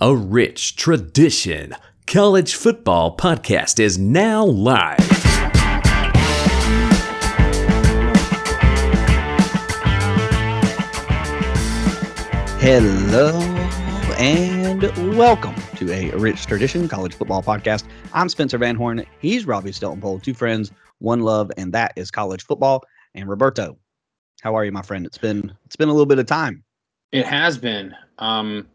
a rich tradition. College Football Podcast is now live. Hello and welcome to a Rich Tradition College Football Podcast. I'm Spencer Van Horn. He's Robbie Stelton Pole. Two friends, one love, and that is college football. And Roberto, how are you, my friend? It's been it's been a little bit of time. It has been. Um,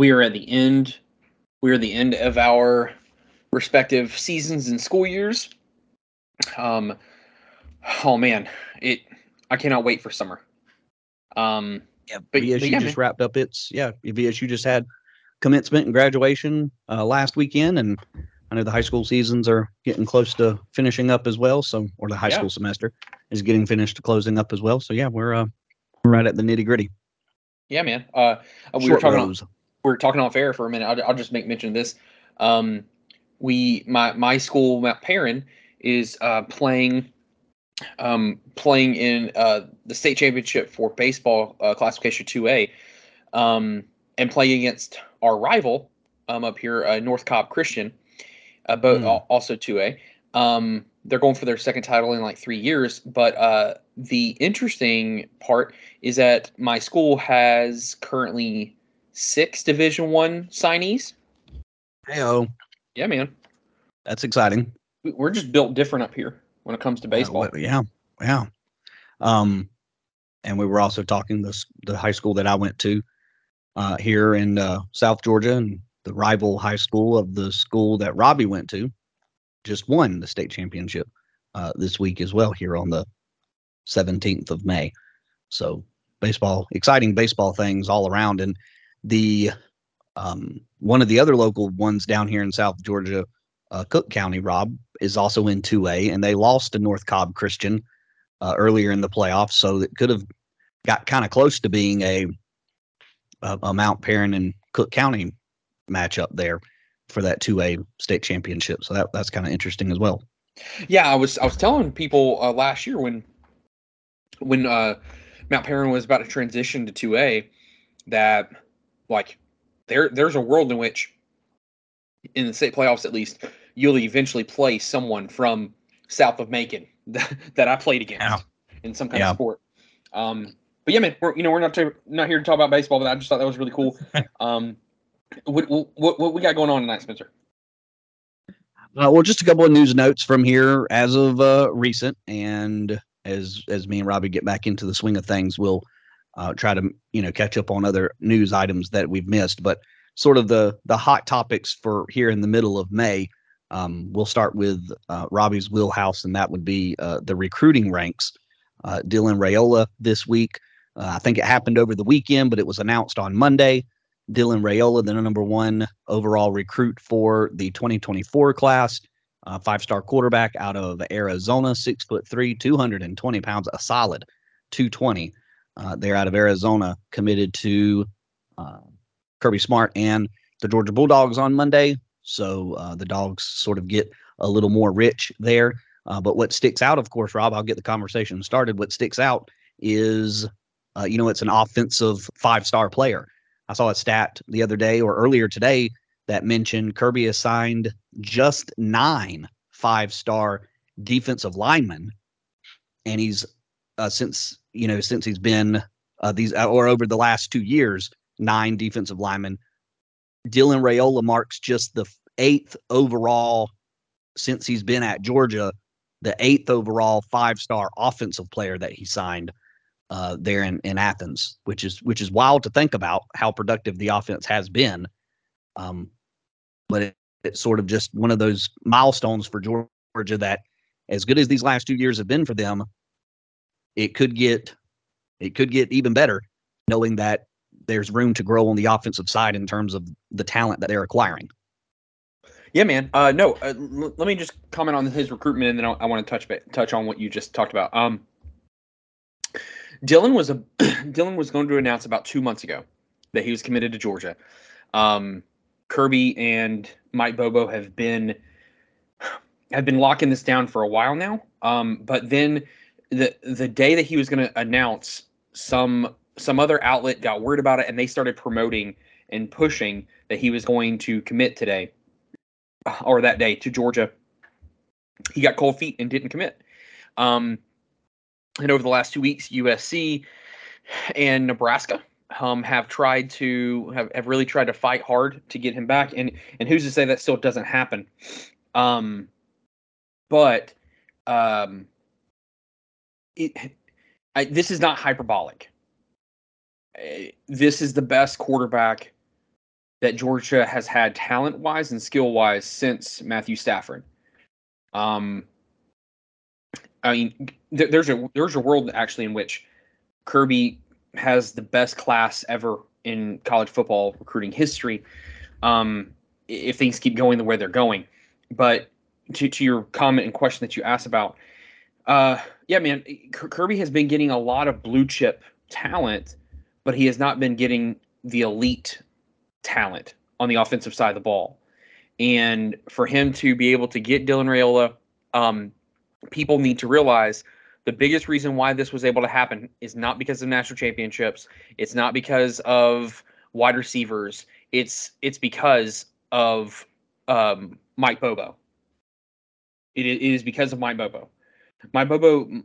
we are at the end. We are the end of our respective seasons and school years. Um, oh man, it. I cannot wait for summer. Um, yeah, but, VSU but yeah, just man. wrapped up its yeah. VSU just had commencement and graduation uh, last weekend, and I know the high school seasons are getting close to finishing up as well. So, or the high yeah. school semester is getting finished, closing up as well. So, yeah, we're uh, right at the nitty gritty. Yeah, man. Uh, we Short were talking. On, were talking off air for a minute. I'll, I'll just make mention of this. Um, we my my school, Mount Paran, is uh, playing um, playing in uh, the state championship for baseball uh, classification 2A um, and playing against our rival um, up here, uh, North Cobb Christian, uh, both mm. also 2A. Um, they're going for their second title in like three years. But uh, the interesting part is that my school has currently six Division One signees. Heyo. Yeah, man. That's exciting. We're just built different up here when it comes to baseball. Uh, yeah, yeah. Um, and we were also talking this the high school that I went to uh, here in uh, South Georgia, and the rival high school of the school that Robbie went to, just won the state championship uh, this week as well here on the 17th of May. So baseball, exciting baseball things all around, and the um, one of the other local ones down here in South Georgia uh, Cook County, Rob, is also in 2A, and they lost to North Cobb Christian uh, earlier in the playoffs, so it could have got kind of close to being a, a, a Mount Paran and Cook County matchup there for that 2A state championship. So that that's kind of interesting as well. Yeah, I was I was telling people uh, last year when when uh, Mount Paran was about to transition to 2A that like there there's a world in which in the state playoffs at least you'll eventually play someone from south of Macon that, that I played against yeah. in some kind yeah. of sport. Um, but yeah, man, we're you know we're not to, not here to talk about baseball, but I just thought that was really cool. um, what, what what we got going on tonight, Spencer? Uh, well, just a couple of news notes from here as of uh, recent, and as as me and Robbie get back into the swing of things, we'll uh, try to you know catch up on other news items that we've missed. But sort of the the hot topics for here in the middle of May. Um, we'll start with uh, Robbie's wheelhouse, and that would be uh, the recruiting ranks. Uh, Dylan Raiola this week. Uh, I think it happened over the weekend, but it was announced on Monday. Dylan Raiola, the number one overall recruit for the 2024 class, uh, five-star quarterback out of Arizona, six foot three, 220 pounds, a solid 220. Uh, they're out of Arizona, committed to Kirby Smart and the Georgia Bulldogs on Monday. So uh, the dogs sort of get a little more rich there. Uh, but what sticks out, of course, Rob, I'll get the conversation started. What sticks out is, uh, you know, it's an offensive five star player. I saw a stat the other day or earlier today that mentioned Kirby assigned just nine five star defensive linemen. And he's, uh, since, you know, since he's been uh, these, or over the last two years, nine defensive linemen. Dylan Raiola marks just the eighth overall since he's been at Georgia, the eighth overall five star offensive player that he signed uh, there in, in Athens, which is which is wild to think about how productive the offense has been. Um, but it, it's sort of just one of those milestones for Georgia that, as good as these last two years have been for them, it could get it could get even better, knowing that there's room to grow on the offensive side in terms of the talent that they're acquiring. Yeah, man. Uh, no, uh, l- let me just comment on his recruitment, and then I'll, i want to touch touch on what you just talked about. Um, Dylan was a Dylan was going to announce about two months ago that he was committed to Georgia. Um, Kirby and Mike Bobo have been have been locking this down for a while now. Um, but then the the day that he was going to announce, some some other outlet got word about it and they started promoting and pushing that he was going to commit today or that day to Georgia. He got cold feet and didn't commit. Um, and over the last two weeks, USC and Nebraska um, have tried to have, have really tried to fight hard to get him back. And and who's to say that still doesn't happen? Um, but um, it, I, this is not hyperbolic. Uh, this is the best quarterback that Georgia has had talent wise and skill wise since Matthew Stafford. Um, I mean, th- there's a there's a world actually in which Kirby has the best class ever in college football recruiting history. Um, if things keep going the way they're going, but to to your comment and question that you asked about, uh, yeah, man, Kirby has been getting a lot of blue chip talent, but he has not been getting the elite talent on the offensive side of the ball. And for him to be able to get Dylan Raiola, um, people need to realize the biggest reason why this was able to happen is not because of national championships. It's not because of wide receivers. It's it's because of um, Mike Bobo. It is because of Mike Bobo. Mike Bobo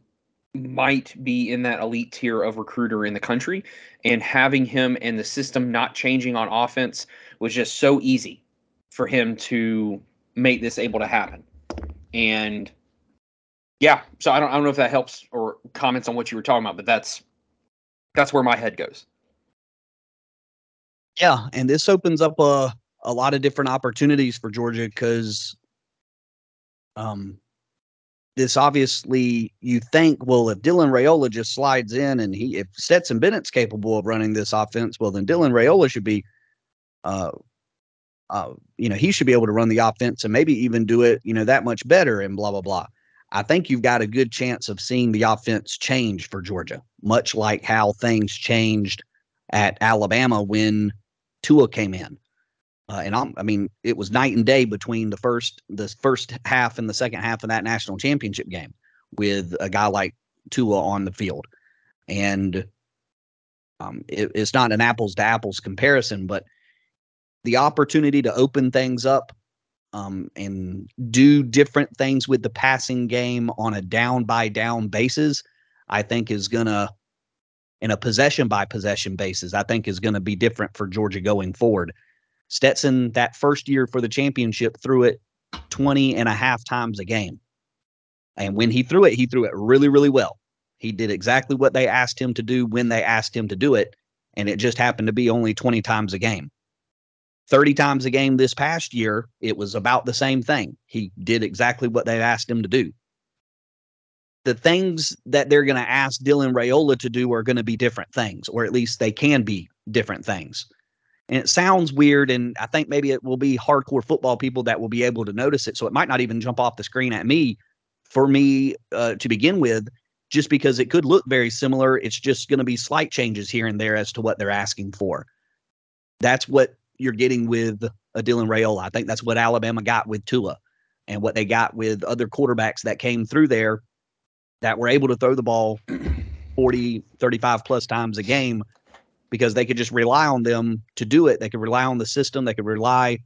might be in that elite tier of recruiter in the country, and having him and the system not changing on offense was just so easy for him to make this able to happen. And yeah, so I don't I don't know if that helps or comments on what you were talking about, but that's that's where my head goes. Yeah, and this opens up a a lot of different opportunities for Georgia because um this obviously you think well if Dylan Raiola just slides in and he if Stetson Bennett's capable of running this offense well then Dylan Raiola should be uh uh you know he should be able to run the offense and maybe even do it you know that much better and blah blah blah I think you've got a good chance of seeing the offense change for Georgia, much like how things changed at Alabama when Tua came in. Uh, and I'm, I mean, it was night and day between the first the first half and the second half of that national championship game with a guy like Tua on the field, and um, it, it's not an apples to apples comparison, but the opportunity to open things up um, and do different things with the passing game on a down by down basis, I think is to, in a possession by possession basis, I think is going to be different for Georgia going forward. Stetson, that first year for the championship, threw it 20 and a half times a game. And when he threw it, he threw it really, really well. He did exactly what they asked him to do when they asked him to do it. And it just happened to be only 20 times a game. 30 times a game this past year, it was about the same thing. He did exactly what they asked him to do. The things that they're going to ask Dylan Raiola to do are going to be different things, or at least they can be different things. And it sounds weird, and I think maybe it will be hardcore football people that will be able to notice it. So it might not even jump off the screen at me for me uh, to begin with, just because it could look very similar. It's just going to be slight changes here and there as to what they're asking for. That's what you're getting with a Dylan Raiola. I think that's what Alabama got with Tua and what they got with other quarterbacks that came through there that were able to throw the ball 40, 35 plus times a game because they could just rely on them to do it. They could rely on the system. They could rely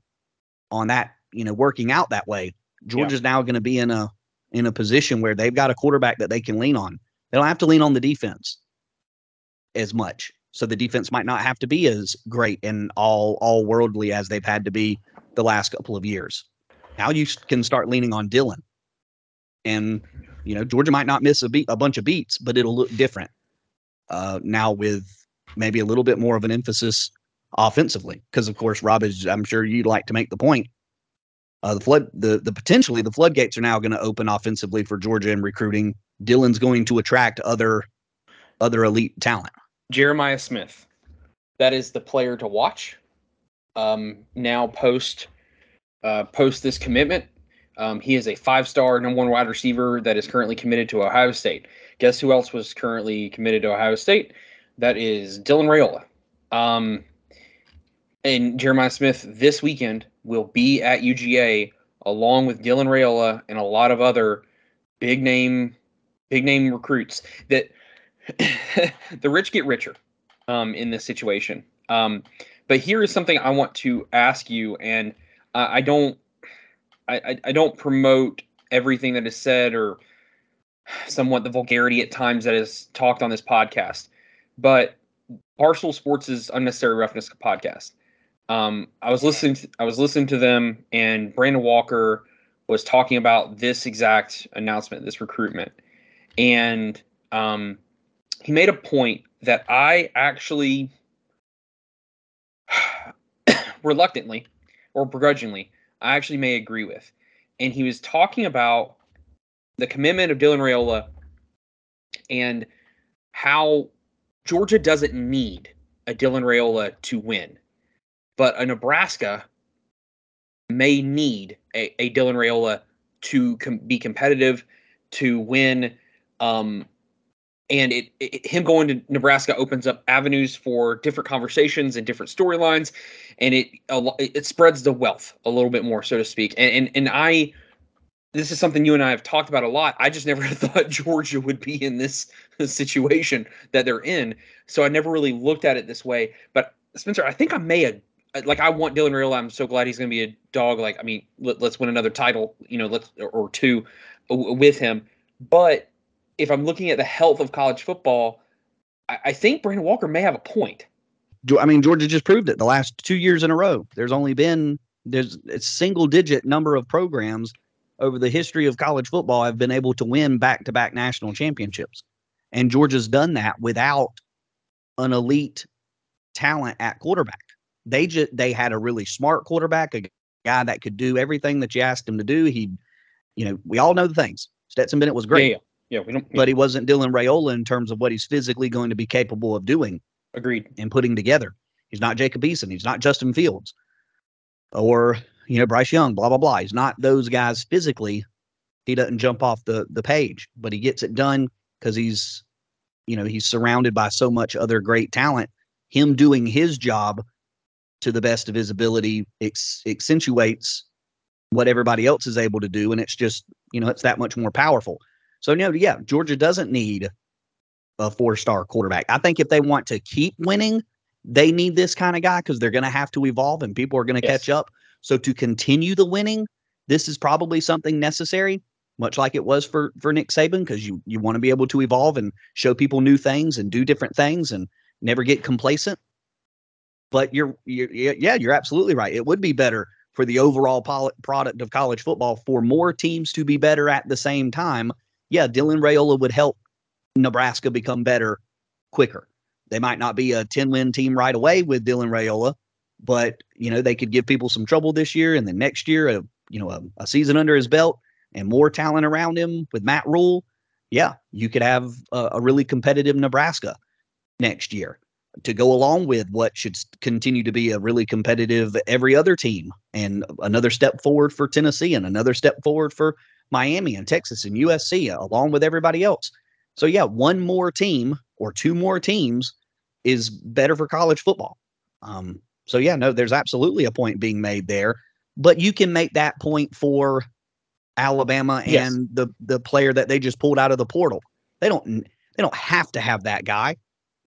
on that, you know, working out that way. Georgia's yeah. now going to be in a in a position where they've got a quarterback that they can lean on. They don't have to lean on the defense as much. So the defense might not have to be as great and all all worldly as they've had to be the last couple of years. Now you can start leaning on Dylan, and you know Georgia might not miss a beat a bunch of beats, but it'll look different uh, now with maybe a little bit more of an emphasis offensively. Because of course, Rob is I'm sure you'd like to make the point. Uh, the flood the the potentially the floodgates are now going to open offensively for Georgia in recruiting. Dylan's going to attract other other elite talent. Jeremiah Smith. That is the player to watch. Um, now post uh, post this commitment, um, he is a five star number one wide receiver that is currently committed to Ohio State. Guess who else was currently committed to Ohio State? That is Dylan Raiola. Um, and Jeremiah Smith this weekend will be at UGA along with Dylan Raiola and a lot of other big name big name recruits that the rich get richer um, in this situation. Um, but here is something I want to ask you, and uh, I don't, I, I don't promote everything that is said or somewhat the vulgarity at times that is talked on this podcast, but Barstool Sports' unnecessary roughness podcast. Um, I was listening. To, I was listening to them, and Brandon Walker was talking about this exact announcement, this recruitment, and um, he made a point that I actually reluctantly or begrudgingly, I actually may agree with. And he was talking about the commitment of Dylan Raiola and how Georgia doesn't need a Dylan Raiola to win, but a Nebraska may need a, a Dylan Raiola to com- be competitive, to win. Um, and it, it, him going to Nebraska opens up avenues for different conversations and different storylines, and it it spreads the wealth a little bit more, so to speak. And and and I, this is something you and I have talked about a lot. I just never thought Georgia would be in this situation that they're in, so I never really looked at it this way. But Spencer, I think I may have uh, like I want Dylan Raiola. I'm so glad he's going to be a dog. Like I mean, let, us win another title, you know, let's or two uh, with him. But if I'm looking at the health of college football, I, I think Brandon Walker may have a point. I mean, Georgia just proved it the last two years in a row. There's only been there's a single digit number of programs over the history of college football have been able to win back to back national championships. And Georgia's done that without an elite talent at quarterback. They just they had a really smart quarterback, a guy that could do everything that you asked him to do. He, you know, we all know the things. Stetson Bennett was great. Yeah, yeah, we don't. But he wasn't Dylan Raiola in terms of what he's physically going to be capable of doing. Agreed. And putting together. He's not Jacob Eason. He's not Justin Fields, or you know Bryce Young. Blah blah blah. He's not those guys physically. He doesn't jump off the the page, but he gets it done because he's, you know, he's surrounded by so much other great talent. Him doing his job to the best of his ability ex- accentuates what everybody else is able to do, and it's just you know it's that much more powerful. So no, yeah, Georgia doesn't need a four-star quarterback. I think if they want to keep winning, they need this kind of guy because they're going to have to evolve and people are going to yes. catch up. So to continue the winning, this is probably something necessary, much like it was for for Nick Saban, because you you want to be able to evolve and show people new things and do different things and never get complacent. But you're, you're yeah, you're absolutely right. It would be better for the overall pol- product of college football for more teams to be better at the same time yeah, Dylan Raiola would help Nebraska become better quicker. They might not be a 10 win team right away with Dylan Raiola, but you know, they could give people some trouble this year and then next year, a, you know, a, a season under his belt and more talent around him with Matt Rhule, Yeah, you could have a, a really competitive Nebraska next year to go along with what should continue to be a really competitive every other team and another step forward for Tennessee and another step forward for Miami and Texas and USC along with everybody else. So yeah, one more team or two more teams is better for college football. Um, so yeah, no, there's absolutely a point being made there, but you can make that point for Alabama and yes. the the player that they just pulled out of the portal. They don't they don't have to have that guy,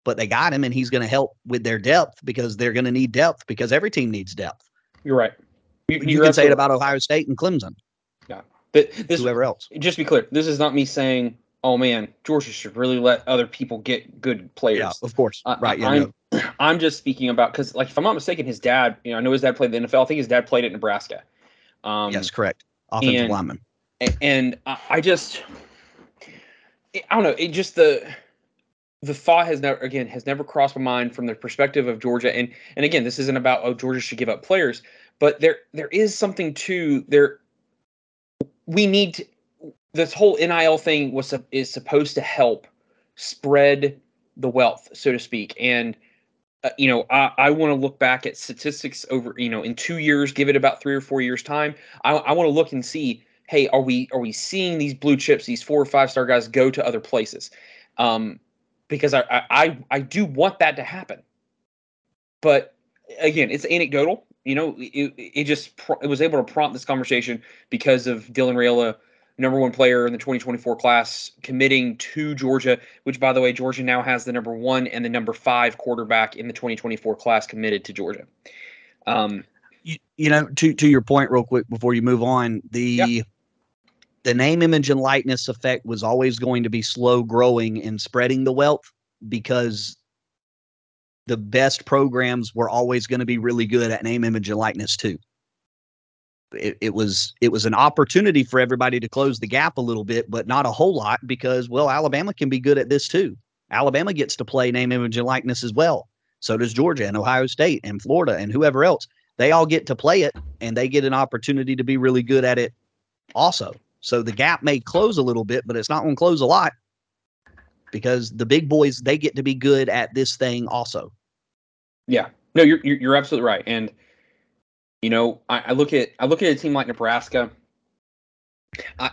but they got him and he's going to help with their depth because they're going to need depth because every team needs depth. You're right. You, you can say it about Ohio State and Clemson. Yeah. But this, whoever else. Just be clear, this is not me saying, "Oh man, Georgia should really let other people get good players." Yeah, of course. Uh, right. Yeah, I'm, no. I'm just speaking about because, like, if I'm not mistaken, his dad. You know, I know his dad played the NFL. I think his dad played at Nebraska. Um, yes, correct. Offensive and, lineman. And I just, I don't know. It just the the thought has never again has never crossed my mind from the perspective of Georgia. And and again, this isn't about oh Georgia should give up players, but there there is something to there we need to, this whole NIL thing was is supposed to help spread the wealth, so to speak. And uh, you know, I, I want to look back at statistics over, you know, in two years, give it about three or four years time. I, I want to look and see, hey, are we are we seeing these blue chips, these four or five star guys go to other places? Um, because I, I I do want that to happen. But again, it's anecdotal you know, it, it just it was able to prompt this conversation because of Dylan Raiola number one player in the 2024 class committing to Georgia, which, by the way, Georgia now has the number one and the number five quarterback in the 2024 class committed to Georgia. Um, you, you know, to to your point, real quick before you move on, the the name, image, and likeness effect was always going to be slow growing and spreading the wealth because the best programs were always going to be really good at name, image, and likeness too. It, it was it was an opportunity for everybody to close the gap a little bit, but not a whole lot because well, Alabama can be good at this too. Alabama gets to play name, image, and likeness as well. So does Georgia and Ohio State and Florida and whoever else. They all get to play it and they get an opportunity to be really good at it also. So the gap may close a little bit, but it's not going to close a lot because the big boys they get to be good at this thing also. Yeah, no, you're you're absolutely right, and you know I, I look at I look at a team like Nebraska. I,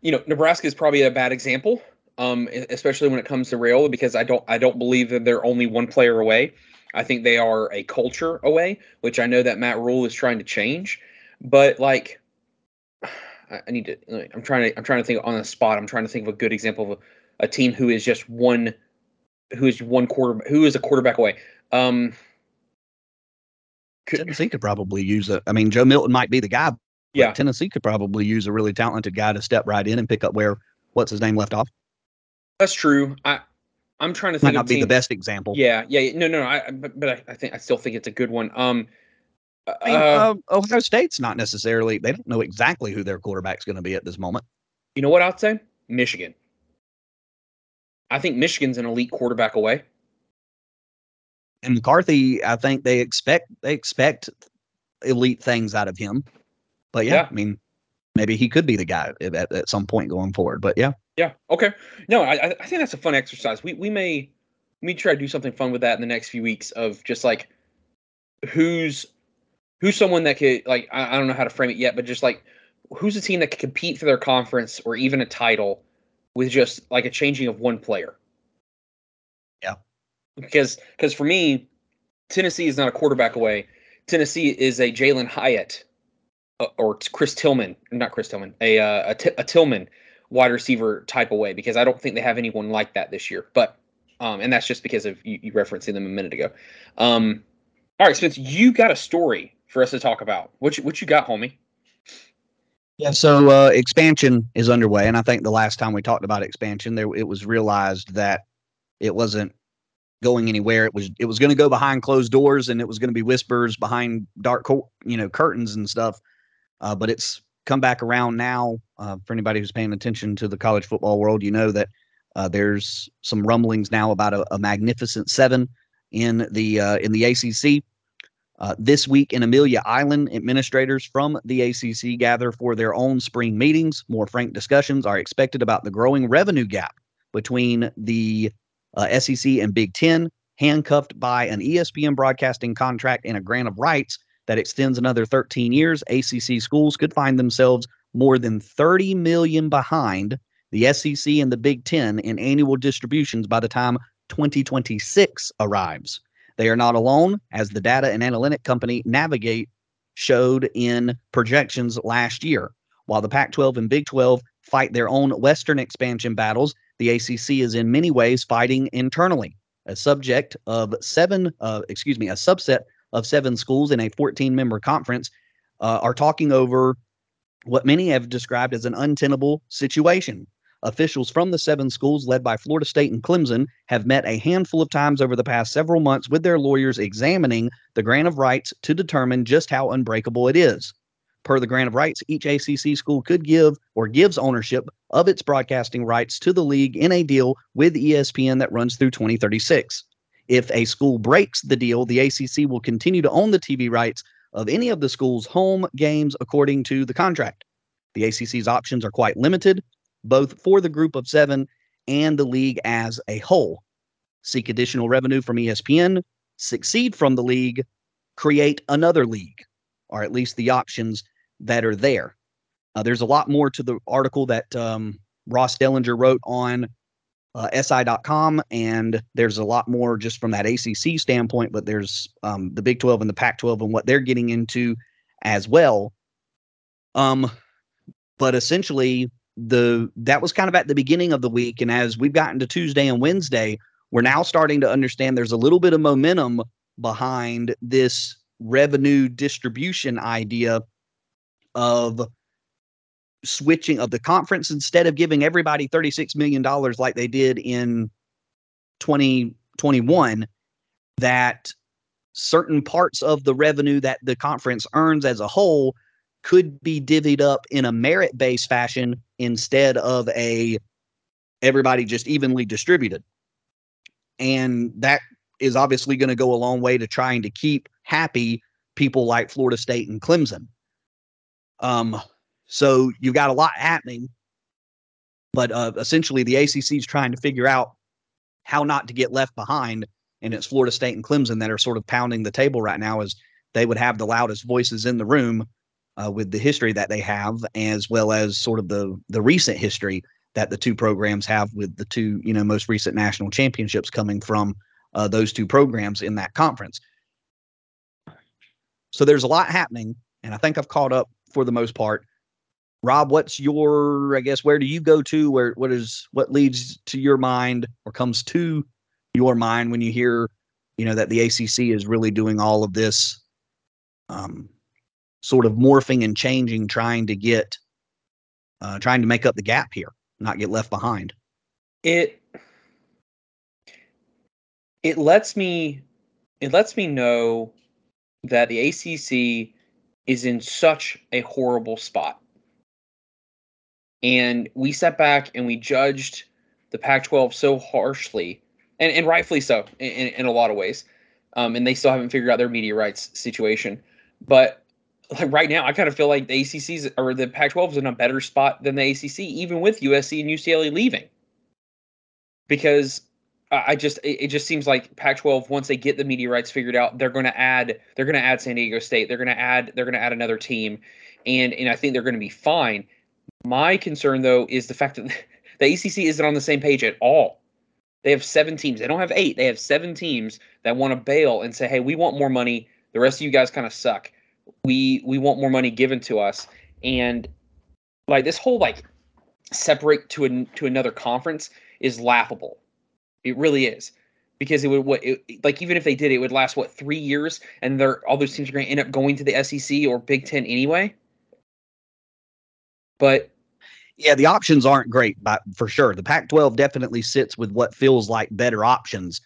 you know, Nebraska is probably a bad example, um, especially when it comes to Raiola, because I don't I don't believe that they're only one player away. I think they are a culture away, which I know that Matt Rhule is trying to change. But like, I need to. I'm trying to. I'm trying to think on the spot. I'm trying to think of a good example of a, a team who is just one, who is one quarter, who is a quarterback away. Um, Tennessee could probably use a. I mean, Joe Milton might be the guy. Yeah, Tennessee could probably use a really talented guy to step right in and pick up where what's his name left off. That's true. I I'm trying to think. Might not be the best example. Yeah, yeah, no, no, no. I but, but I, I, think I still think it's a good one. Um, I mean, uh, uh, Ohio State's not necessarily. They don't know exactly who their quarterback's going to be at this moment. You know what I'd say? Michigan. I think Michigan's an elite quarterback away. And McCarthy, I think they expect they expect elite things out of him. But yeah, yeah. I mean, maybe he could be the guy at, at some point going forward. But yeah, yeah, okay. No, I I think that's a fun exercise. We we may we try to do something fun with that in the next few weeks of just like who's who's someone that could like I, I don't know how to frame it yet, but just like who's a team that could compete for their conference or even a title with just like a changing of one player. Because because for me, Tennessee is not a quarterback away. Tennessee is a Jalin Hyatt uh, or Chris Tillman, not Chris Tillman, a uh, a, T- a Tillman wide receiver type away because I don't think they have anyone like that this year. But um, and that's just because of you, you referencing them a minute ago. Um, all right, Spence, you got a story for us to talk about. What you, what you got, homie? Yeah, so uh, expansion is underway, and I think the last time we talked about expansion, there it was realized that it wasn't going anywhere. It was it was going to go behind closed doors, and it was going to be whispers behind dark, you know, curtains and stuff. Uh, but it's come back around now. Uh, for anybody who's paying attention to the college football world, you know that uh, there's some rumblings now about a, a magnificent seven in the uh, in the ACC. Uh, this week in Amelia Island, administrators from the ACC gather for their own spring meetings. More frank discussions are expected about the growing revenue gap between the uh, SEC and Big Ten, handcuffed by an ESPN broadcasting contract and a grant of rights that extends another 13 years. ACC schools could find themselves more than 30 million behind the SEC and the Big Ten in annual distributions by the time 2026 arrives. They are not alone, as the data and analytic company Navigate showed in projections last year. While the Pac 12 and Big 12 fight their own Western expansion battles, the ACC is in many ways fighting internally. A subject of seven, uh, excuse me, a subset of seven schools in a 14 member conference uh, are talking over what many have described as an untenable situation. Officials from the seven schools, led by Florida State and Clemson, have met a handful of times over the past several months with their lawyers examining the grant of rights to determine just how unbreakable it is. Per the grant of rights, each ACC school could give or gives ownership of its broadcasting rights to the league in a deal with ESPN that runs through 2036. If a school breaks the deal, the ACC will continue to own the TV rights of any of the school's home games according to the contract. The ACC's options are quite limited, both for the group of seven and the league as a whole. Seek additional revenue from ESPN, succeed from the league, create another league, or at least the options that are there. Uh, there's a lot more to the article that um, Ross Dellenger wrote on uh, SI.com, and there's a lot more just from that ACC standpoint, but there's um, the Big 12 and the Pac 12 and what they're getting into as well. Um, but essentially the that was kind of at the beginning of the week and as we've gotten to Tuesday and Wednesday we're now starting to understand there's a little bit of momentum behind this revenue distribution idea of switching of the conference instead of giving everybody 36 million dollars like they did in 2021 that certain parts of the revenue that the conference earns as a whole could be divvied up in a merit based fashion instead of a everybody just evenly distributed. And that is obviously going to go a long way to trying to keep happy people like Florida State and Clemson. Um, so you've got a lot happening, but uh, essentially the ACC is trying to figure out how not to get left behind. And it's Florida State and Clemson that are sort of pounding the table right now, as they would have the loudest voices in the room uh, with the history that they have, as well as sort of the the recent history that the two programs have with the two you know most recent national championships coming from uh, those two programs in that conference. So there's a lot happening, and I think I've caught up for the most part. Rob, what's your I guess where do you go to? Where what is what leads to your mind or comes to your mind when you hear, you know, that the ACC is really doing all of this um, sort of morphing and changing, trying to get uh, trying to make up the gap here, not get left behind. It it lets me it lets me know that the ACC is in such a horrible spot. And we sat back and we judged the Pac 12 so harshly, and, and rightfully so in, in a lot of ways. Um, and they still haven't figured out their media rights situation. But like right now, I kind of feel like the ACC's or the Pac 12 is in a better spot than the ACC, even with USC and UCLA leaving. Because I just it just seems like Pac-12 once they get the media rights figured out, they're going to add they're going to add San Diego State, they're going to add they're going to add another team, and and I think they're going to be fine. My concern though is the fact that the ACC isn't on the same page at all. They have seven teams. They don't have eight. They have seven teams that want to bail and say, "Hey, we want more money. The rest of you guys kind of suck. We we want more money given to us." And like this whole like separate to a, to another conference is laughable it really is because it would what it, like even if they did it would last what three years and they're all those teams are going to end up going to the SEC or Big Ten anyway. But yeah, the options aren't great, but for sure, the Pac-12 definitely sits with what feels like better options.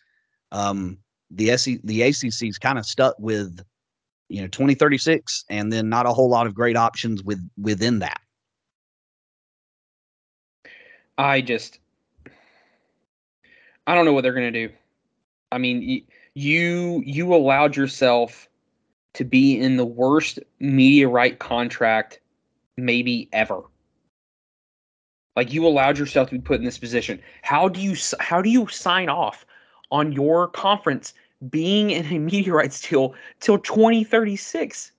Um, the SEC, the ACC's kind of stuck with you know 2036, and then not a whole lot of great options with within that. I just I don't know what they're going to do. I mean, you you allowed yourself to be in the worst media right contract maybe ever. Like you allowed yourself to be put in this position. How do you how do you sign off on your conference being in a rights deal till 2036?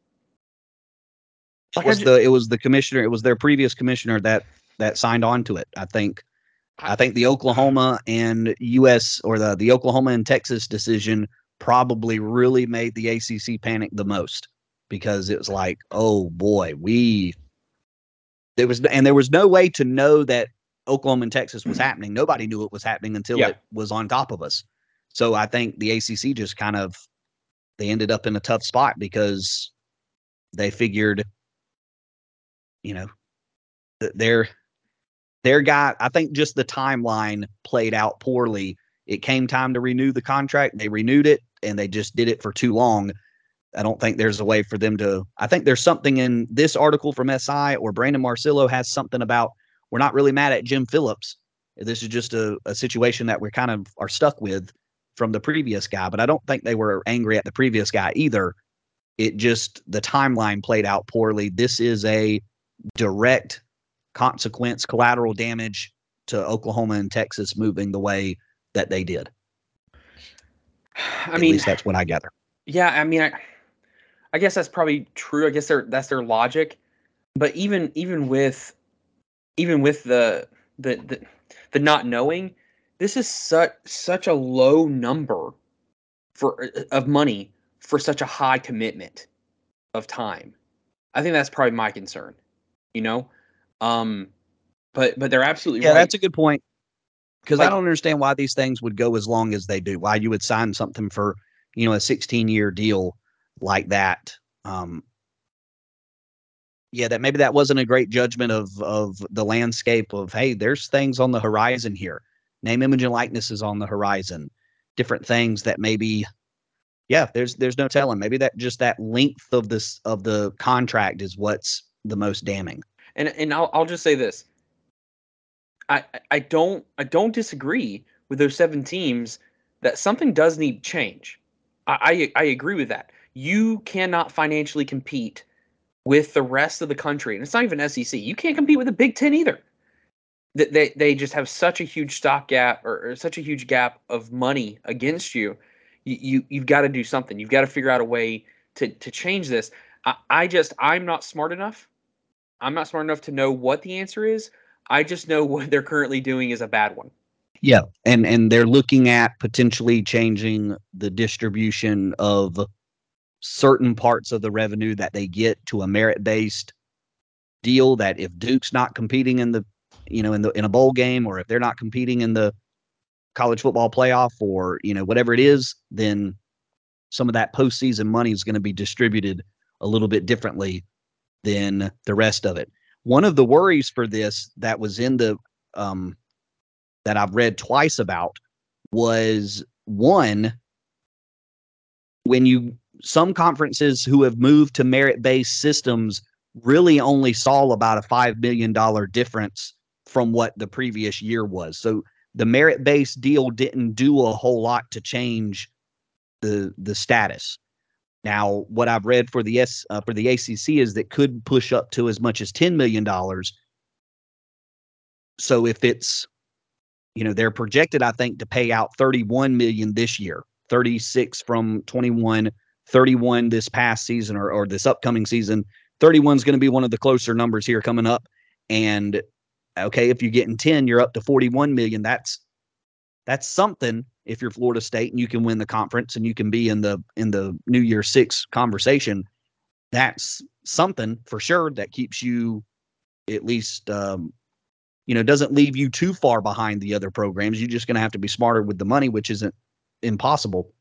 Like was just, the it was the commissioner it was their previous commissioner that that signed on to it. I think I think the Oklahoma and U.S. or the the Oklahoma and Texas decision probably really made the ACC panic the most because it was like, oh boy, we there was and there was no way to know that Oklahoma and Texas was mm-hmm. happening. Nobody knew it was happening until yeah. it was on top of us. So I think the ACC just kind of they ended up in a tough spot because they figured, you know, that they're their guy, I think just the timeline played out poorly. It came time to renew the contract. They renewed it and they just did it for too long. I don't think there's a way for them to. I think there's something in this article from SI or Brandon Marcello has something about we're not really mad at Jim Phillips. This is just a, a situation that we kind of are stuck with from the previous guy, but I don't think they were angry at the previous guy either. It just the timeline played out poorly. This is a direct consequence, collateral damage to Oklahoma and Texas moving the way that they did. I At mean, least that's what I gather. Yeah, I mean, I, I guess that's probably true. I guess that's their logic. But even even with even with the the the, the not knowing, this is such such a low number for of money for such a high commitment of time. I think that's probably my concern. You know, Um, but but they're absolutely yeah. Right. That's a good point because like, I don't understand why these things would go as long as they do. Why you would sign something for you know a 16 year deal like that. Um, yeah, that maybe that wasn't a great judgment of of the landscape of hey, there's things on the horizon here. Name, image, and likeness is on the horizon. Different things that maybe, yeah, there's there's no telling. Maybe that just that length of this of the contract is what's the most damning. And and I'll I'll just say this. I I don't I don't disagree with those seven teams that something does need change. I I, I agree with that. You cannot financially compete with the rest of the country, and it's not even SEC. You can't compete with the Big Ten either. They they, they just have such a huge stock gap or, or such a huge gap of money against you. You, you you've got to do something. You've got to figure out a way to to change this. I, I just I'm not smart enough. I'm not smart enough to know what the answer is. I just know what they're currently doing is a bad one. Yeah, and and they're looking at potentially changing the distribution of certain parts of the revenue that they get to a merit based deal that if Duke's not competing in the you know in the in a bowl game or if they're not competing in the college football playoff or you know whatever it is then some of that postseason money is going to be distributed a little bit differently than the rest of it one of the worries for this that was in the um that I've read twice about was one when you some conferences who have moved to merit based systems really only saw about a $5 million difference from what the previous year was. So the merit based deal didn't do a whole lot to change the the status. Now, what I've read for the S uh, for the ACC is that could push up to as much as ten million dollars. So if it's, you know, they're projected, I think, to pay out thirty one million this year, thirty six from twenty one 31 this past season or, or this upcoming season. 31 is going to be one of the closer numbers here coming up. And okay, if you're getting 10, you're up to 41 million. That's that's something if you're Florida State and you can win the conference and you can be in the in the New Year Six conversation. That's something for sure that keeps you at least um, you know doesn't leave you too far behind the other programs. You're just going to have to be smarter with the money, which isn't impossible.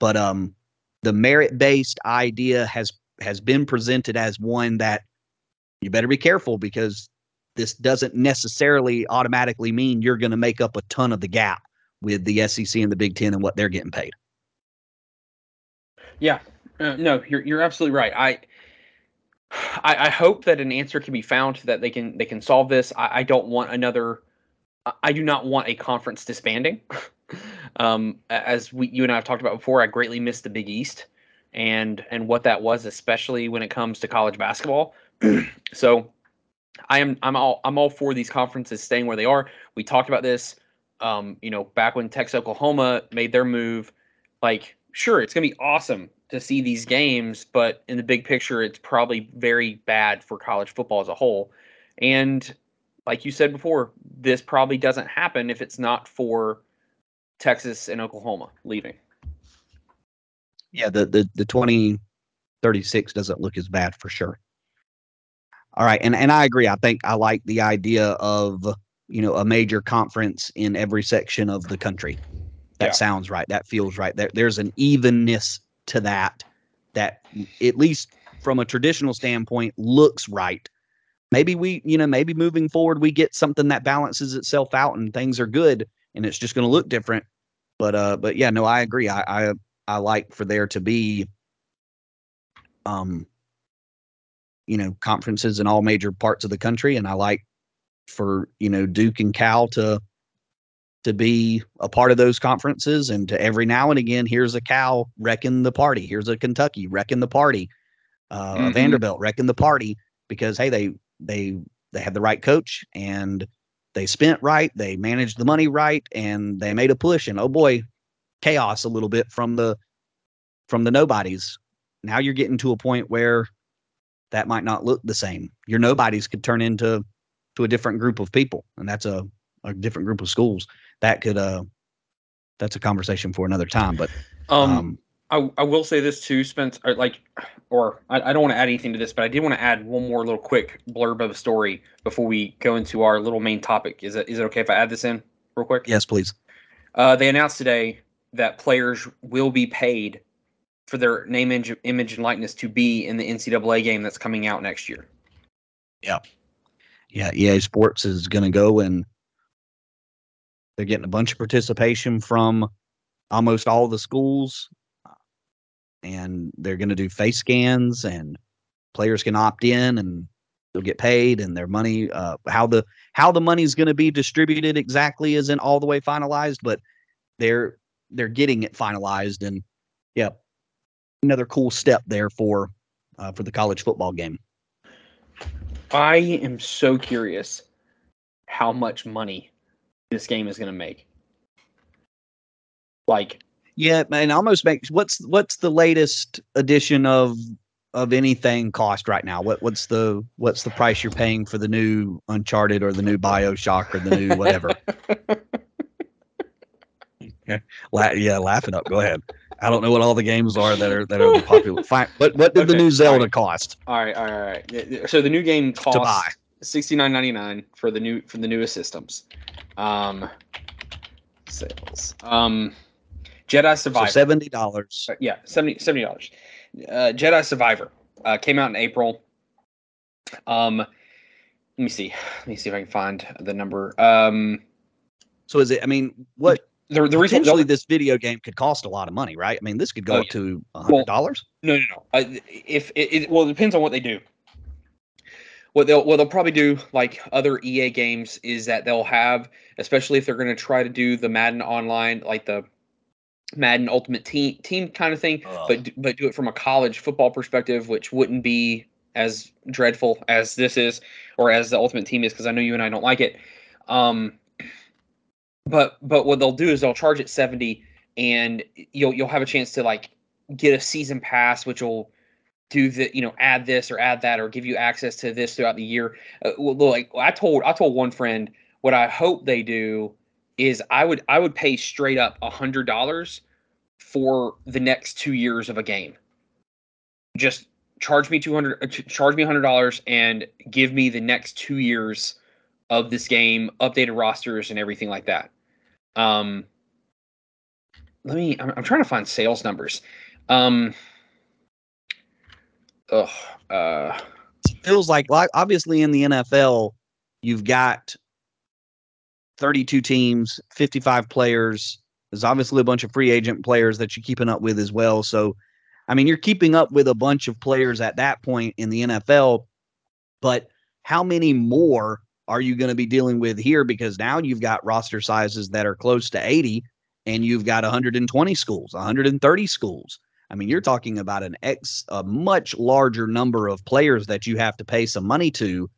But um, the merit based idea has has been presented as one that you better be careful because this doesn't necessarily automatically mean you're going to make up a ton of the gap with the SEC and the Big Ten and what they're getting paid. Yeah, uh, no, you're you're absolutely right. I, I, I hope that an answer can be found that they can they can solve this. I, I don't want another. I do not want a conference disbanding. Um, as we, you and I have talked about before, I greatly miss the Big East and and what that was, especially when it comes to college basketball. so, I am I'm all I'm all for these conferences staying where they are. We talked about this, um, you know, back when Texas Oklahoma made their move. Like, sure, it's gonna be awesome to see these games, but in the big picture, it's probably very bad for college football as a whole. And like you said before, this probably doesn't happen if it's not for Texas and Oklahoma leaving. Yeah, the the the twenty thirty six doesn't look as bad for sure. All right, and and I agree. I think I like the idea of you know a major conference in every section of the country. That yeah. sounds right. That feels right. There, there's an evenness to that that at least from a traditional standpoint looks right. Maybe we, you know, maybe moving forward we get something that balances itself out and things are good and it's just going to look different. But uh, but yeah, no, I agree. I I I like for there to be, um, you know, conferences in all major parts of the country, and I like for you know Duke and Cal to to be a part of those conferences and to every now and again here's a cal wrecking the party here's a kentucky wrecking the party uh, mm-hmm. vanderbilt wrecking the party because hey they they they have the right coach and they spent right, they managed the money right, and they made a push. And oh boy, chaos a little bit from the from the nobodies. Now you're getting to a point where that might not look the same. Your nobodies could turn into to a different group of people, and that's a, a different group of schools. That could uh that's a conversation for another time. But um, um I, I will say this too, Spence. Or like, or I, I don't want to add anything to this, but I did want to add one more little quick blurb of a story before we go into our little main topic. Is it is it okay if I add this in real quick? Yes, please. Uh, they announced today that players will be paid for their name, image, image, and likeness to be in the NCAA game that's coming out next year. Yeah, yeah. EA Sports is going to go and they're getting a bunch of participation from almost all the schools and they're going to do face scans and players can opt in and they'll get paid and their money uh, how the how the money is going to be distributed exactly isn't all the way finalized but they're they're getting it finalized and yeah another cool step there for uh, for the college football game i am so curious how much money this game is going to make like yeah, and almost makes what's what's the latest edition of of anything cost right now? What what's the what's the price you're paying for the new Uncharted or the new BioShock or the new whatever? yeah, La- yeah, laugh it up. Go ahead. I don't know what all the games are that are that are popular. Fine. What what did okay, the new Zelda right. cost? All right, all right, all right. So the new game costs sixty nine ninety nine for the new for the newest systems. Um, sales. Um, Jedi Survivor. So seventy dollars. Uh, yeah, 70 dollars. Uh, Jedi Survivor uh, came out in April. Um, let me see. Let me see if I can find the number. Um, so is it? I mean, what? The, the reason potentially this video game could cost a lot of money, right? I mean, this could go oh, up to hundred dollars. Well, no, no, no. Uh, if it, it, well, it depends on what they do. What they'll what they'll probably do, like other EA games, is that they'll have, especially if they're going to try to do the Madden Online, like the Madden Ultimate Team team kind of thing, but but do it from a college football perspective, which wouldn't be as dreadful as this is, or as the Ultimate Team is, because I know you and I don't like it. Um, but but what they'll do is they'll charge it seventy, and you'll you'll have a chance to like get a season pass, which will do the you know add this or add that or give you access to this throughout the year. Uh, like I told I told one friend what I hope they do is I would I would pay straight up a hundred dollars for the next two years of a game. Just charge me two hundred, uh, charge me hundred dollars, and give me the next two years of this game, updated rosters and everything like that. Um, let me. I'm, I'm trying to find sales numbers. Um, ugh, uh, feels like like obviously in the NFL, you've got 32 teams, 55 players. There's obviously a bunch of free agent players that you're keeping up with as well. So, I mean, you're keeping up with a bunch of players at that point in the NFL, but how many more are you going to be dealing with here? Because now you've got roster sizes that are close to 80 and you've got 120 schools, 130 schools. I mean, you're talking about an X, a much larger number of players that you have to pay some money to.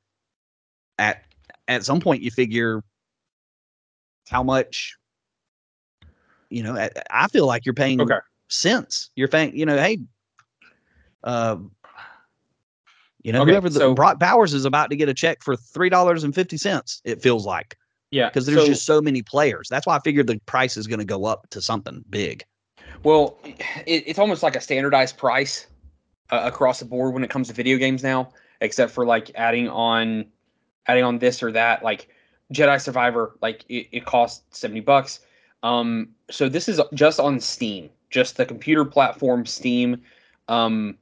At at some point, you figure how much you know I, feel like you're paying okay. cents you're paying you know hey uh you know okay, whoever the so, Brock Bowers is about to get a check for three dollars and fifty cents it feels like yeah because there's so, just so many players that's why i figured the price is going to go up to something big well it, it's almost like a standardized price uh, across the board when it comes to video games now except for like adding on adding on this or that like Jedi Survivor, like it, it costs 70 bucks. Um, so this is just on Steam, just the computer platform Steam. Um,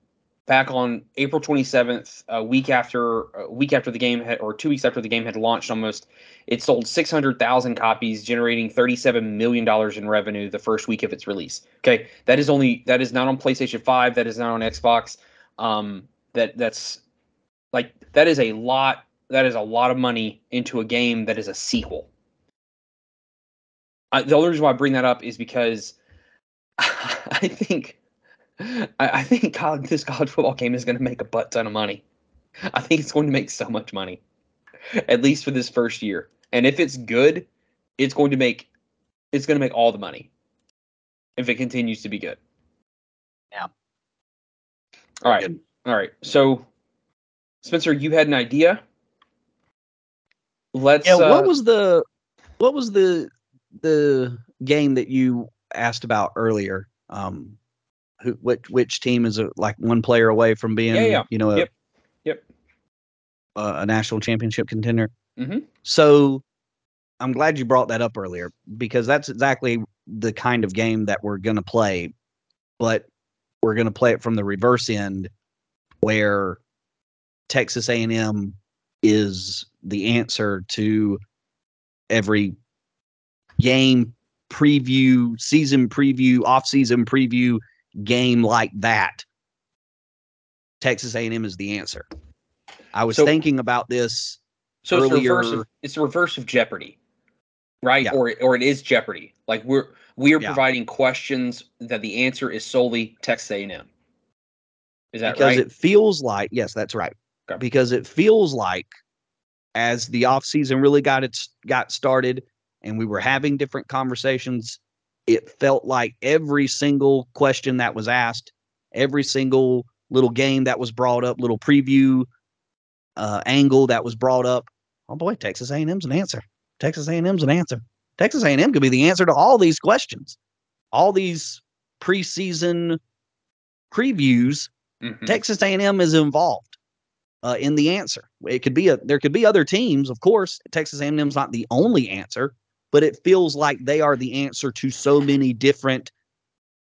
back on April 27th, a week after a week after the game had, or two weeks after the game had launched almost, it sold 600,000 copies, generating 37 million dollars in revenue the first week of its release. Okay, that is only that is not on PlayStation 5, that is not on Xbox. Um, that that's like that is a lot that is a lot of money into a game that is a sequel. I, the only reason why I bring that up is because I think I, I think college, this college football game is going to make a butt ton of money. I think it's going to make so much money, at least for this first year. And if it's good, it's going to make it's going to make all the money if it continues to be good. Yeah. All right. Good. All right. So, Spencer, you had an idea let's. Yeah, what uh, was the what was the the game that you asked about earlier? Um, who which which team is a, like one player away from being yeah, yeah. you know a, yep yep a, a national championship contender. Mm-hmm. So I'm glad you brought that up earlier because that's exactly the kind of game that we're going to play, but we're going to play it from the reverse end where Texas A&M is the answer to every game preview, season preview, off-season preview game like that. Texas A&M is the answer. I was so, thinking about this so earlier. It's the, reverse of, it's the reverse of Jeopardy, right? Yeah. Or or it is Jeopardy. Like we're we are yeah. providing questions that the answer is solely Texas A&M. Is that because right? it feels like yes, that's right. Okay. Because it feels like as the off season really got it got started and we were having different conversations, it felt like every single question that was asked, every single little game that was brought up, little preview uh, angle that was brought up. Oh boy, Texas A&M's an answer. Texas A&M's an answer. Texas A&M could be the answer to all these questions, all these preseason previews. Mm-hmm. Texas A&M is involved uh, in the answer. It could be a there could be other teams, of course. Texas A&M's not the only answer, but it feels like they are the answer to so many different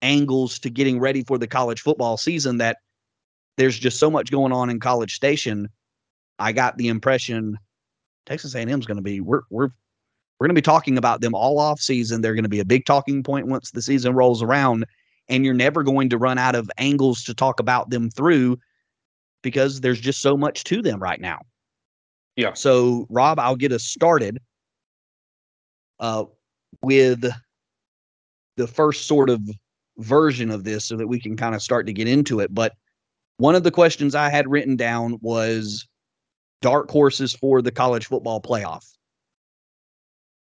angles to getting ready for the college football season that there's just so much going on in College Station. I got the impression Texas A&M is going to be we're we're we're going to be talking about them all off season. They're going to be a big talking point once the season rolls around, and you're never going to run out of angles to talk about them through because there's just so much to them right now. Yeah. So, Rob, I'll get us started uh, with the first sort of version of this so that we can kind of start to get into it. But one of the questions I had written down was dark horses for the college football playoff.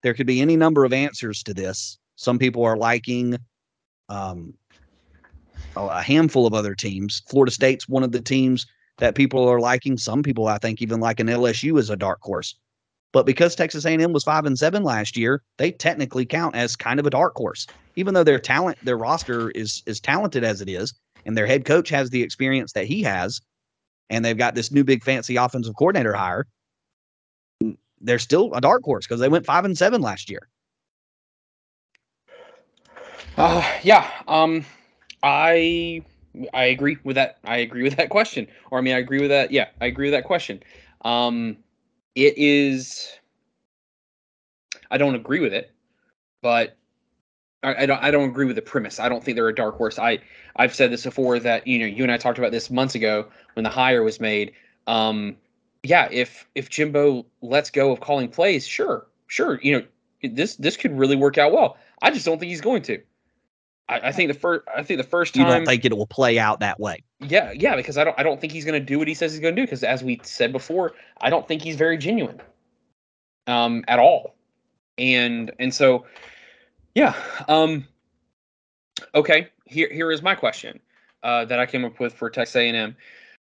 There could be any number of answers to this. Some people are liking um, a handful of other teams. Florida State's one of the teams that people are liking. Some people, I think, even like an LSU as a dark horse. But because Texas A&M was five and seven last year, they technically count as kind of a dark horse, even though their talent, their roster is as talented as it is, and their head coach has the experience that he has, and they've got this new big fancy offensive coordinator hire. They're still a dark horse because they went five and seven last year. Uh, yeah. Um, I I agree with that. I agree with that question. Or I mean, I agree with that. Yeah, I agree with that question. Um, it is. I don't agree with it, but I, I, don't. I don't agree with the premise. I don't think they're a dark horse. I I've said this before that you know you and I talked about this months ago when the hire was made. Um, yeah, if if Jimbo lets go of calling plays, sure, sure, you know this this could really work out well. I just don't think he's going to. I, I think the first. I think the first time. You don't think it will play out that way? Yeah, yeah, because I don't. I don't think he's going to do what he says he's going to do. Because as we said before, I don't think he's very genuine, um, at all. And and so, yeah. Um. Okay. Here here is my question, uh, that I came up with for Texas A&M.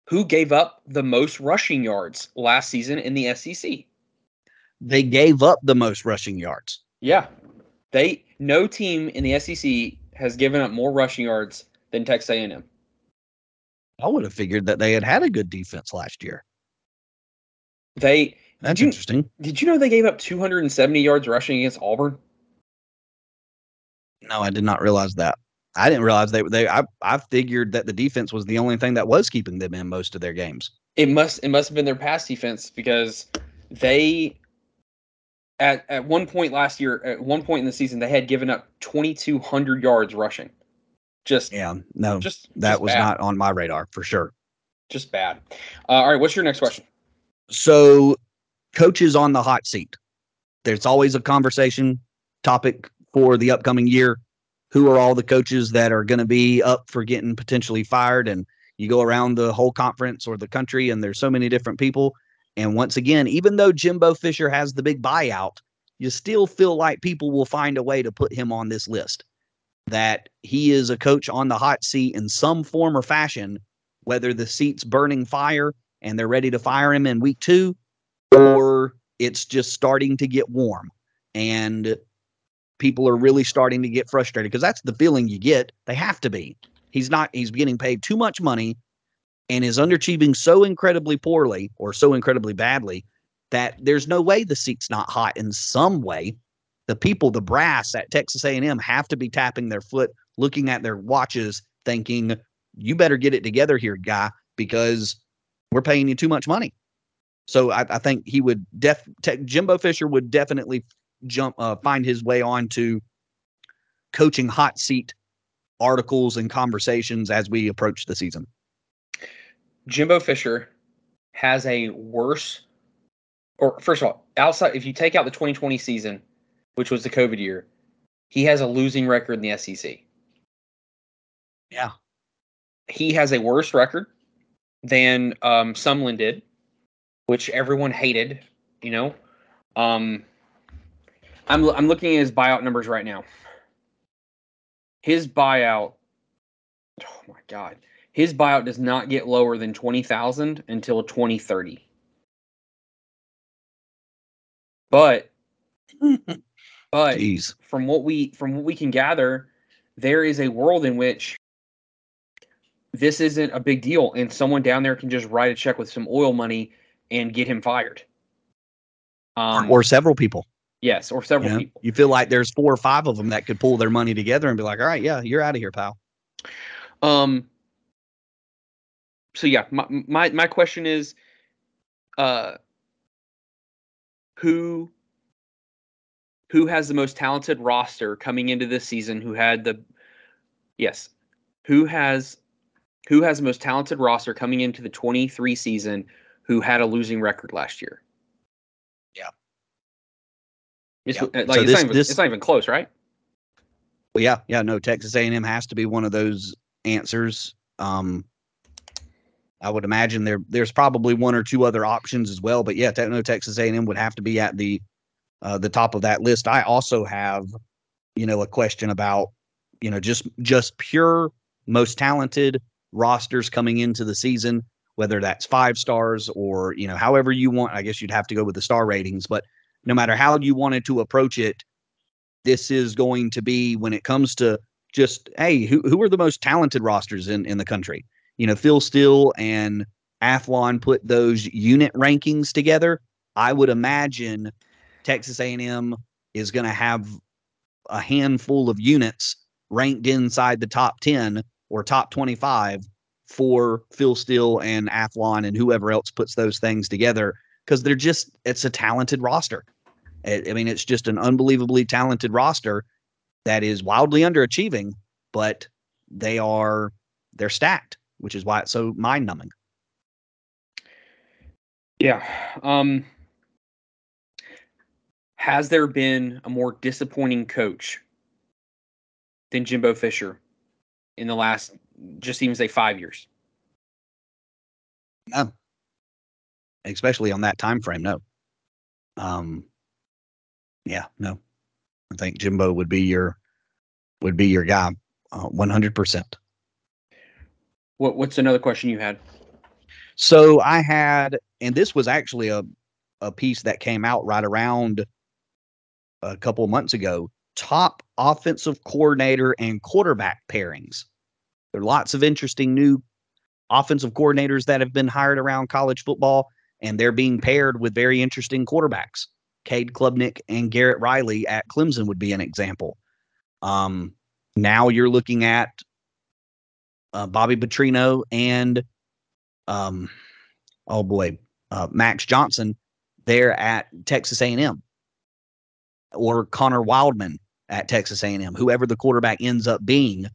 Who gave up the most rushing yards last season in the SEC? They gave up the most rushing yards. Yeah. They no team in the SEC has given up more rushing yards than Texas A&M. I would have figured that they had had a good defense last year. They that's you, interesting. Did you know they gave up 270 yards rushing against Auburn? No, I did not realize that. I didn't realize they they I I figured that the defense was the only thing that was keeping them in most of their games. It must it must have been their pass defense because they at at one point last year, at one point in the season, they had given up 2,200 yards rushing. Just yeah, no, just that just was bad. not on my radar for sure. Just bad. Uh, all right, what's your next question? So, coaches on the hot seat. There's always a conversation topic for the upcoming year. Who are all the coaches that are going to be up for getting potentially fired? And you go around the whole conference or the country, and there's so many different people. And once again, even though Jimbo Fisher has the big buyout, you still feel like people will find a way to put him on this list. That he is a coach on the hot seat in some form or fashion, whether the seat's burning fire and they're ready to fire him in week two, or it's just starting to get warm and people are really starting to get frustrated because that's the feeling you get. They have to be. he's not he's getting paid too much money and is underachieving so incredibly poorly or so incredibly badly that there's no way the seat's not hot in some way. The people, the brass at Texas A&M have to be tapping their foot, looking at their watches, thinking, "You better get it together here, guy, because we're paying you too much money." So I, I think he would def te- Jimbo Fisher would definitely jump uh, find his way on to coaching hot seat articles and conversations as we approach the season. Jimbo Fisher has a worse, or first of all, outside if you take out the 2020 season, which was the COVID year, he has a losing record in the SEC. Yeah, he has a worse record than um, Sumlin did, which everyone hated. You know, um, I'm I'm looking at his buyout numbers right now. His buyout, oh my god, his buyout does not get lower than twenty thousand until twenty thirty. But, but Jeez. from what we from what we can gather, there is a world in which this isn't a big deal, and someone down there can just write a check with some oil money and get him fired. Um, or, several people. Yes, or several you know, people. You feel like there's four or five of them that could pull their money together and be like, "All right, yeah, you're out of here, pal." Um. So yeah, my my my question is, uh, who who has the most talented roster coming into this season? Who had the yes, who has who has the most talented roster coming into the 23 season? Who had a losing record last year? yeah It's, Like, so it's, this, not even, this, it's not even close, right? Well, yeah, yeah. No, Texas A&M has to be one of those answers. Um, I would imagine there there's probably one or two other options as well, but yeah, no, Texas A&M would have to be at the uh, the top of that list. I also have, you know, a question about, you know, just just pure most talented rosters coming into the season, whether that's five stars or you know, however you want. I guess you'd have to go with the star ratings, but no matter how you wanted to approach it, this is going to be when it comes to just hey, who who are the most talented rosters in in the country? You know, Phil Steele and Athlon put those unit rankings together. I would imagine Texas A&M is going to have a handful of units ranked inside the top 10 or top 25 for Phil Steele and Athlon and whoever else puts those things together because they're just it's a talented roster. I mean, it's just an unbelievably talented roster that is wildly underachieving, but they are they're stacked, which is why it's so mind numbing. Yeah. Um has there been a more disappointing coach than Jimbo Fisher in the last just even say five years? No. Especially on that time frame, no. Um yeah, no. I think Jimbo would be your would be your guy, uh, one hundred percent. What What's another question you had? So I had, and this was actually a a piece that came out right around a couple of months ago. Top offensive coordinator and quarterback pairings. There are lots of interesting new offensive coordinators that have been hired around college football, and they're being paired with very interesting quarterbacks. Cade Klubnik and Garrett Riley at Clemson would be an example. Um, now you're looking at uh, Bobby Petrino and, um, oh boy, uh, Max Johnson there at Texas A&M, or Conner Weigman at Texas A&M. Whoever the quarterback ends up being,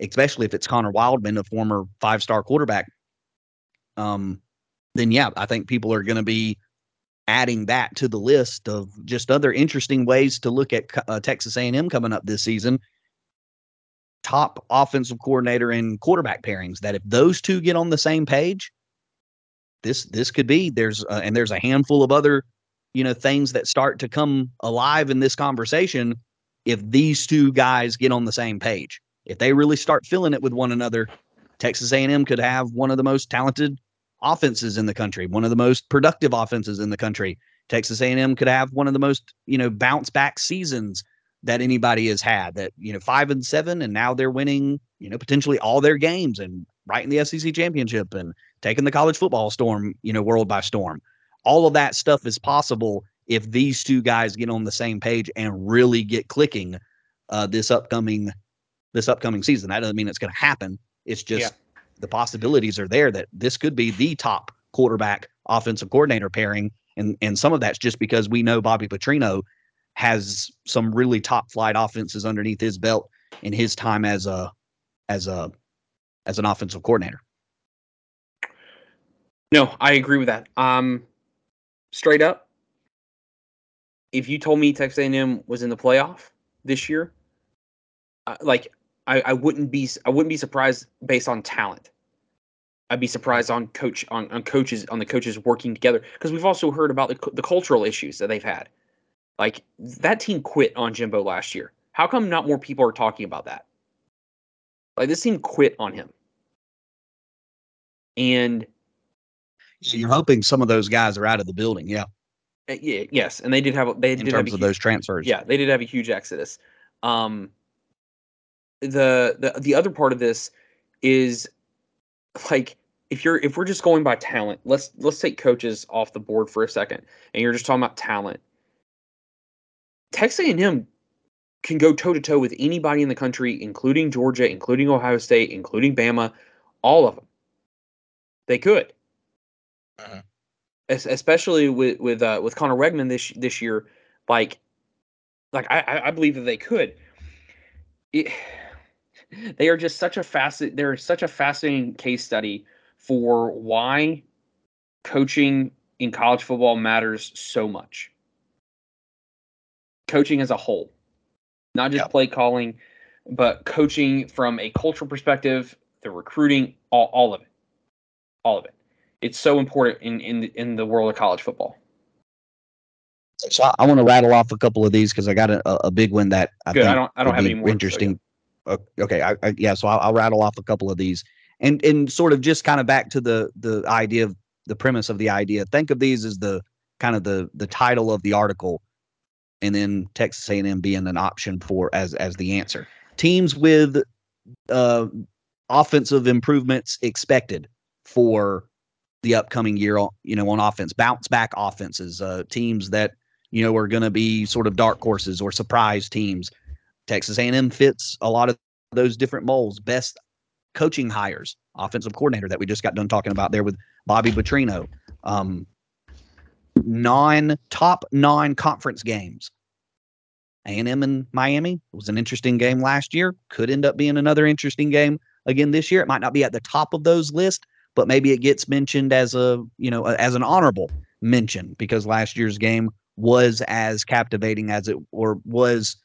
especially if it's Connor Wildman, a former five-star quarterback, um, then yeah, I think people are going to be adding that to the list of just other interesting ways to look at uh, Texas A&M coming up this season. Top offensive coordinator and quarterback pairings. That if those two get on the same page, this this could be there's uh, and there's a handful of other you know things that start to come alive in this conversation if these two guys get on the same page. If they really start filling it with one another, Texas A&M could have one of the most talented offenses in the country, one of the most productive offenses in the country. Texas A&M could have one of the most, you know, bounce back seasons that anybody has had. That you know, five and seven, and now they're winning, you know, potentially all their games and right in the SEC championship and taking the college football storm, you know, world by storm. All of that stuff is possible if these two guys get on the same page and really get clicking uh, this upcoming this upcoming season. That doesn't mean it's going to happen. It's just yeah. the possibilities are there that this could be the top quarterback offensive coordinator pairing, and and some of that's just because we know Bobby Petrino has some really top flight offenses underneath his belt in his time as a as a as an offensive coordinator. No, I agree with that. Um, straight up, if you told me Texas A&M was in the playoff this year, uh, like I, I wouldn't be I wouldn't be surprised based on talent. I'd be surprised on coach on, on coaches on the coaches working together because we've also heard about the the cultural issues that they've had. Like that team quit on Jimbo last year. How come not more people are talking about that? Like this team quit on him. And you're hoping some of those guys are out of the building, yeah. Uh, yeah, yes, and they did have they in did terms of huge, those transfers. Yeah, they did have a huge exodus. Um, the the the other part of this is like if you're if we're just going by talent, let's let's take coaches off the board for a second, and you're just talking about talent. Texas A&M can go toe to toe with anybody in the country, including Georgia, including Ohio State, including Bama, all of them. They could, uh-huh. especially with with uh, with Conner Weigman this this year. Like, like I I believe that they could. It, they are just such a facet. They're such a fascinating case study for why coaching in college football matters so much. Coaching as a whole, not just yep. play calling, but coaching from a cultural perspective, the recruiting, all, all of it, all of it. It's so important in in in the world of college football. So I, I want to rattle off a couple of these because I got a, a big one that I Good. I don't I don't have any more interesting okay, I, I, yeah. So I'll, I'll rattle off a couple of these, and and sort of just kind of back to the the idea of the premise of the idea. Think of these as the kind of the the title of the article, and then Texas A&M being an option for as as the answer. Teams with uh, offensive improvements expected for the upcoming year. You know, on offense, bounce back offenses, uh, teams that you know are going to be sort of dark horses or surprise teams. Texas A&M fits a lot of those different molds. Best coaching hires, offensive coordinator that we just got done talking about there with Bobby Petrino. Um, non top non conference games. A&M and Miami was an interesting game last year. Could end up being another interesting game again this year. It might not be at the top of those lists, but maybe it gets mentioned as a you know as an honorable mention because last year's game was as captivating as it or was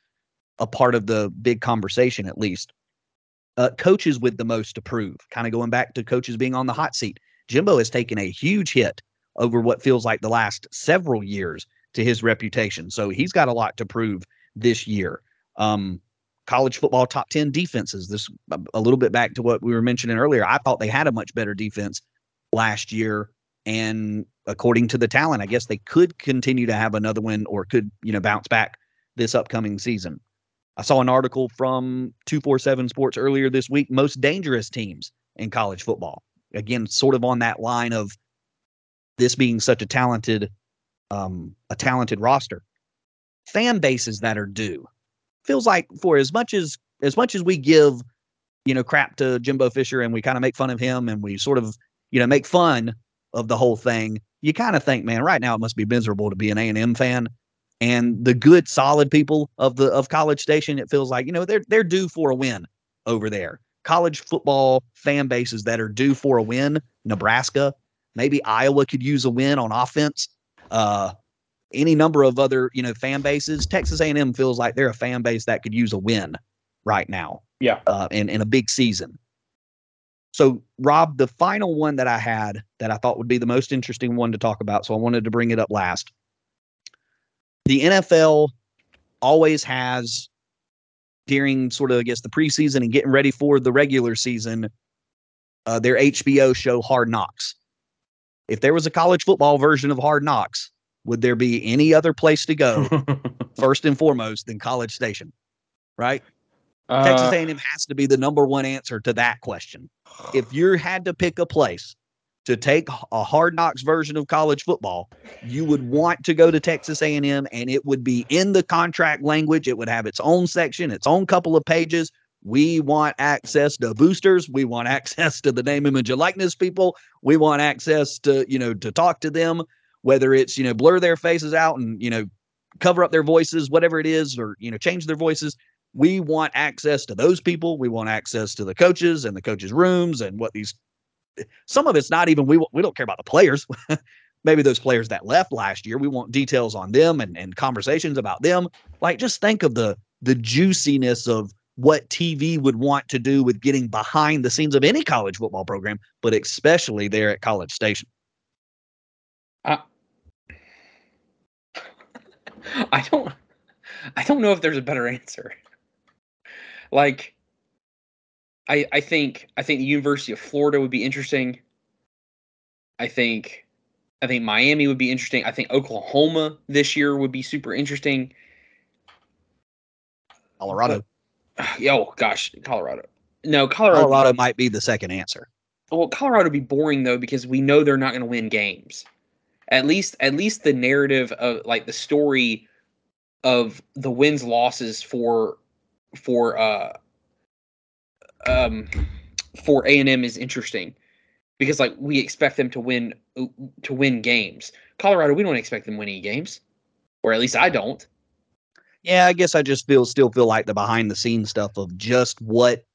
a part of the big conversation at least. Uh, coaches with the most to prove, kind of going back to coaches being on the hot seat. Jimbo has taken a huge hit over what feels like the last several years to his reputation. So he's got a lot to prove this year. Um, college football top 10 defenses. This a little bit back to what we were mentioning earlier. I thought they had a much better defense last year. And according to the talent, I guess they could continue to have another one or could, you know, bounce back this upcoming season. I saw an article from 247 Sports earlier this week most dangerous teams in college football. Again, sort of on that line of this being such a talented um, a talented roster. Fan bases that are due. Feels like for as much as as much as we give, you know, crap to Jimbo Fisher and we kind of make fun of him and we sort of, you know, make fun of the whole thing, you kind of think, man, right now it must be miserable to be an A&M fan. And the good solid people of the of college station it feels like you know they're they're due for a win over there. College football fan bases that are due for a win nebraska maybe iowa could use a win on offense uh any number of other you know fan bases texas a&m feels like they're a fan base that could use a win right now yeah. uh in, in a big season. So rob the final one that i had that i thought would be the most interesting one to talk about so i wanted to bring it up last. The NFL always has during sort of I guess the preseason and getting ready for the regular season, uh, their HBO show Hard Knocks. If there was a college football version of Hard Knocks, would there be any other place to go first and foremost than College Station, right? Uh, Texas A&M has to be the number one answer to that question. If you had to pick a place to take a hard knocks version of college football, you would want to go to Texas A&M and it would be in the contract language. It would have its own section, its own couple of pages. We want access to boosters. We want access to the name, image, and likeness people. We want access to, you know, to talk to them, whether it's, you know, blur their faces out and, you know, cover up their voices, whatever it is, or, you know, change their voices. We want access to those people. We want access to the coaches and the coaches' rooms and what these some of it's not even we we don't care about the players. Maybe those players that left last year, we want details on them and, and conversations about them. Like just think of the the juiciness of what TV would want to do with getting behind the scenes of any college football program, but especially there at College Station. I don't I don't know if there's a better answer. Like I I think I think the University of Florida would be interesting. I think I think Miami would be interesting. I think Oklahoma this year would be super interesting. Colorado. But, oh gosh, Colorado. No, Colorado. Colorado might be the second answer. Well, Colorado would be boring though because we know they're not going to win games. At least, at least the narrative of like the story of the wins losses for for uh um, for A and M is interesting because like we expect them to win to win games. Colorado, we don't expect them winning games, or at least I don't. Yeah, I guess I just feel still feel like the behind the scenes stuff of just what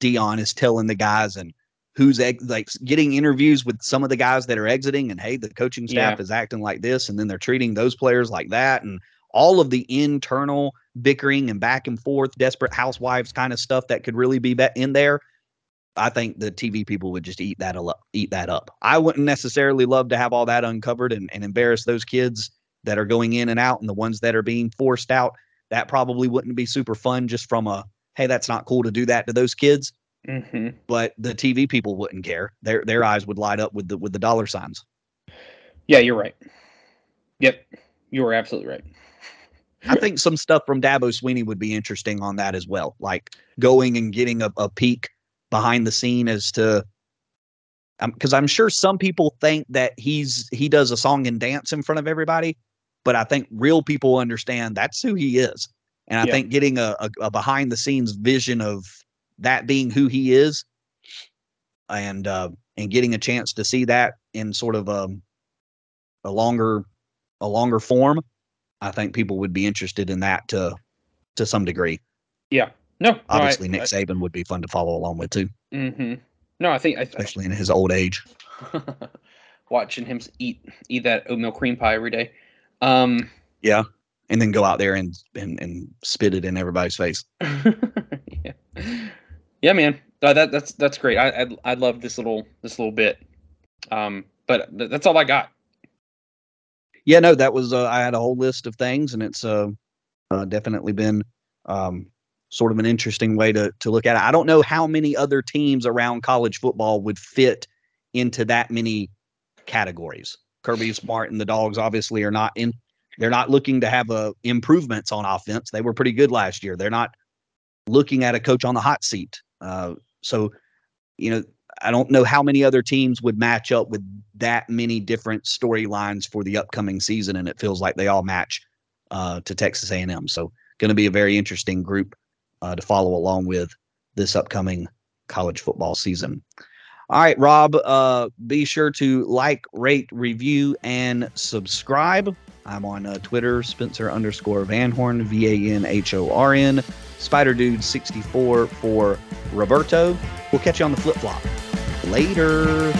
Deion is telling the guys and who's ex- like getting interviews with some of the guys that are exiting and hey the coaching staff yeah. is acting like this and then they're treating those players like that and all of the internal bickering and back and forth, desperate housewives kind of stuff that could really be in there. I think the TV people would just eat that up. Eat that up. I wouldn't necessarily love to have all that uncovered and, and embarrass those kids that are going in and out and the ones that are being forced out. That probably wouldn't be super fun. Just from a hey, that's not cool to do that to those kids. Mm-hmm. But the TV people wouldn't care. Their their eyes would light up with the with the dollar signs. Yeah, you're right. Yep, you are absolutely right. I think some stuff from Dabo Swinney would be interesting on that as well. Like going and getting a, a peek behind the scene as to because um, I'm sure some people think that he's he does a song and dance in front of everybody, but I think real people understand that's who he is, and I yeah. think getting a, a, a, behind the scenes vision of that being who he is, and uh, and getting a chance to see that in sort of a um, a longer a longer form I think people would be interested in that to to some degree. Yeah. No. Obviously, I, Nick I, Saban would be fun to follow along with too. Mm-hmm. No, I think especially in his old age. Watching him eat eat that oatmeal cream pie every day. Um, yeah, and then go out there and and, and spit it in everybody's face. yeah. Yeah, man. Uh, that that's that's great. I, I I love this little this little bit. Um, but that's all I got yeah, no, that was uh, I had a whole list of things, and it's uh, uh, definitely been um, sort of an interesting way to to look at it. I don't know how many other teams around college football would fit into that many categories. Kirby Smart and the Dogs obviously are not in. They're not looking to have uh, improvements on offense. They were pretty good last year. They're not looking at a coach on the hot seat. Uh, so, you know, I don't know how many other teams would match up with that many different storylines for the upcoming season, and it feels like they all match uh, to Texas A&M. So, going to be a very interesting group uh, to follow along with this upcoming college football season. All right, Rob, uh, be sure to like, rate, review, and subscribe. I'm on uh, Twitter, Spencer underscore Van Horn, V A N H O R N, Spider Dude 64 for Roberto. We'll catch you on the flip flop. Later.